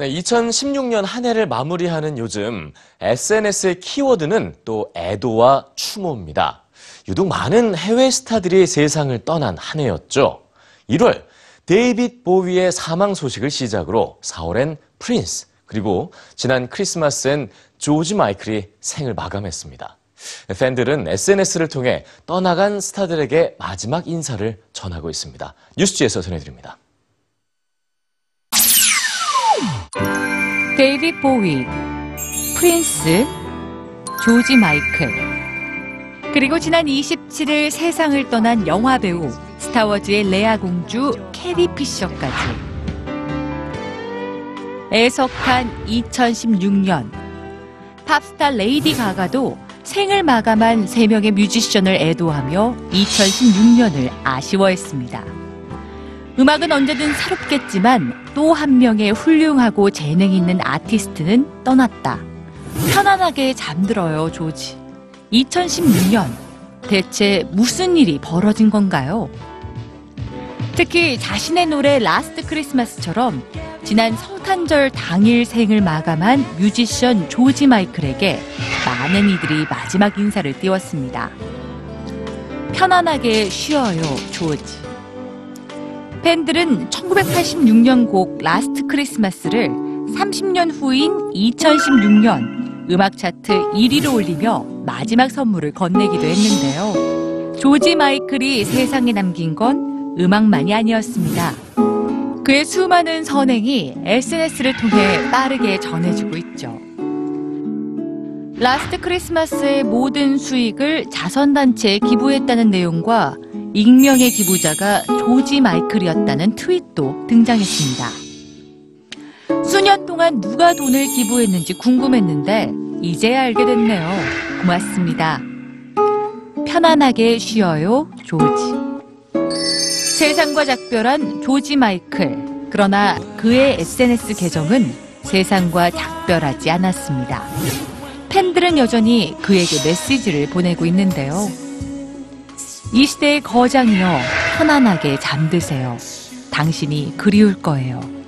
네, 2016년 한 해를 마무리하는 요즘 SNS의 키워드는 또 애도와 추모입니다. 유독 많은 해외 스타들이 세상을 떠난 한 해였죠. 1월 데이빗 보위의 사망 소식을 시작으로 4월엔 프린스 그리고 지난 크리스마스엔 조지 마이클이 생을 마감했습니다. 팬들은 SNS를 통해 떠나간 스타들에게 마지막 인사를 전하고 있습니다. 뉴스G에서 전해드립니다. 데이빗 보위, 프린스, 조지 마이클, 그리고 지난 27일 세상을 떠난 영화 배우 스타워즈의 레아 공주 캐리 피셔까지. 애석한 2016년 팝스타 레이디 가가도 생을 마감한 3명의 뮤지션을 애도하며 2016년을 아쉬워했습니다. 음악은 언제든 새롭겠지만 또 한 명의 훌륭하고 재능 있는 아티스트는 떠났다. 편안하게 잠들어요, 조지. 2016년 대체 무슨 일이 벌어진 건가요? 특히 자신의 노래 Last Christmas처럼 지난 성탄절 당일 생을 마감한 뮤지션 조지 마이클에게 많은 이들이 마지막 인사를 띄웠습니다. 편안하게 쉬어요, 조지. 팬들은 1986년 곡 Last Christmas를 30년 후인 2016년 음악 차트 1위로 올리며 마지막 선물을 건네기도 했는데요. 조지 마이클이 세상에 남긴 건 음악만이 아니었습니다. 그의 수많은 선행이 SNS를 통해 빠르게 전해지고 있죠. Last Christmas의 모든 수익을 자선단체에 기부했다는 내용과 익명의 기부자가 조지 마이클이었다는 트윗도 등장했습니다. 수년 동안 누가 돈을 기부했는지 궁금했는데 이제야 알게 됐네요. 고맙습니다. 편안하게 쉬어요, 조지. 세상과 작별한 조지 마이클. 그러나 그의 SNS 계정은 세상과 작별하지 않았습니다. 팬들은 여전히 그에게 메시지를 보내고 있는데요. 이 시대의 거장이여 편안하게 잠드세요. 당신이 그리울 거예요.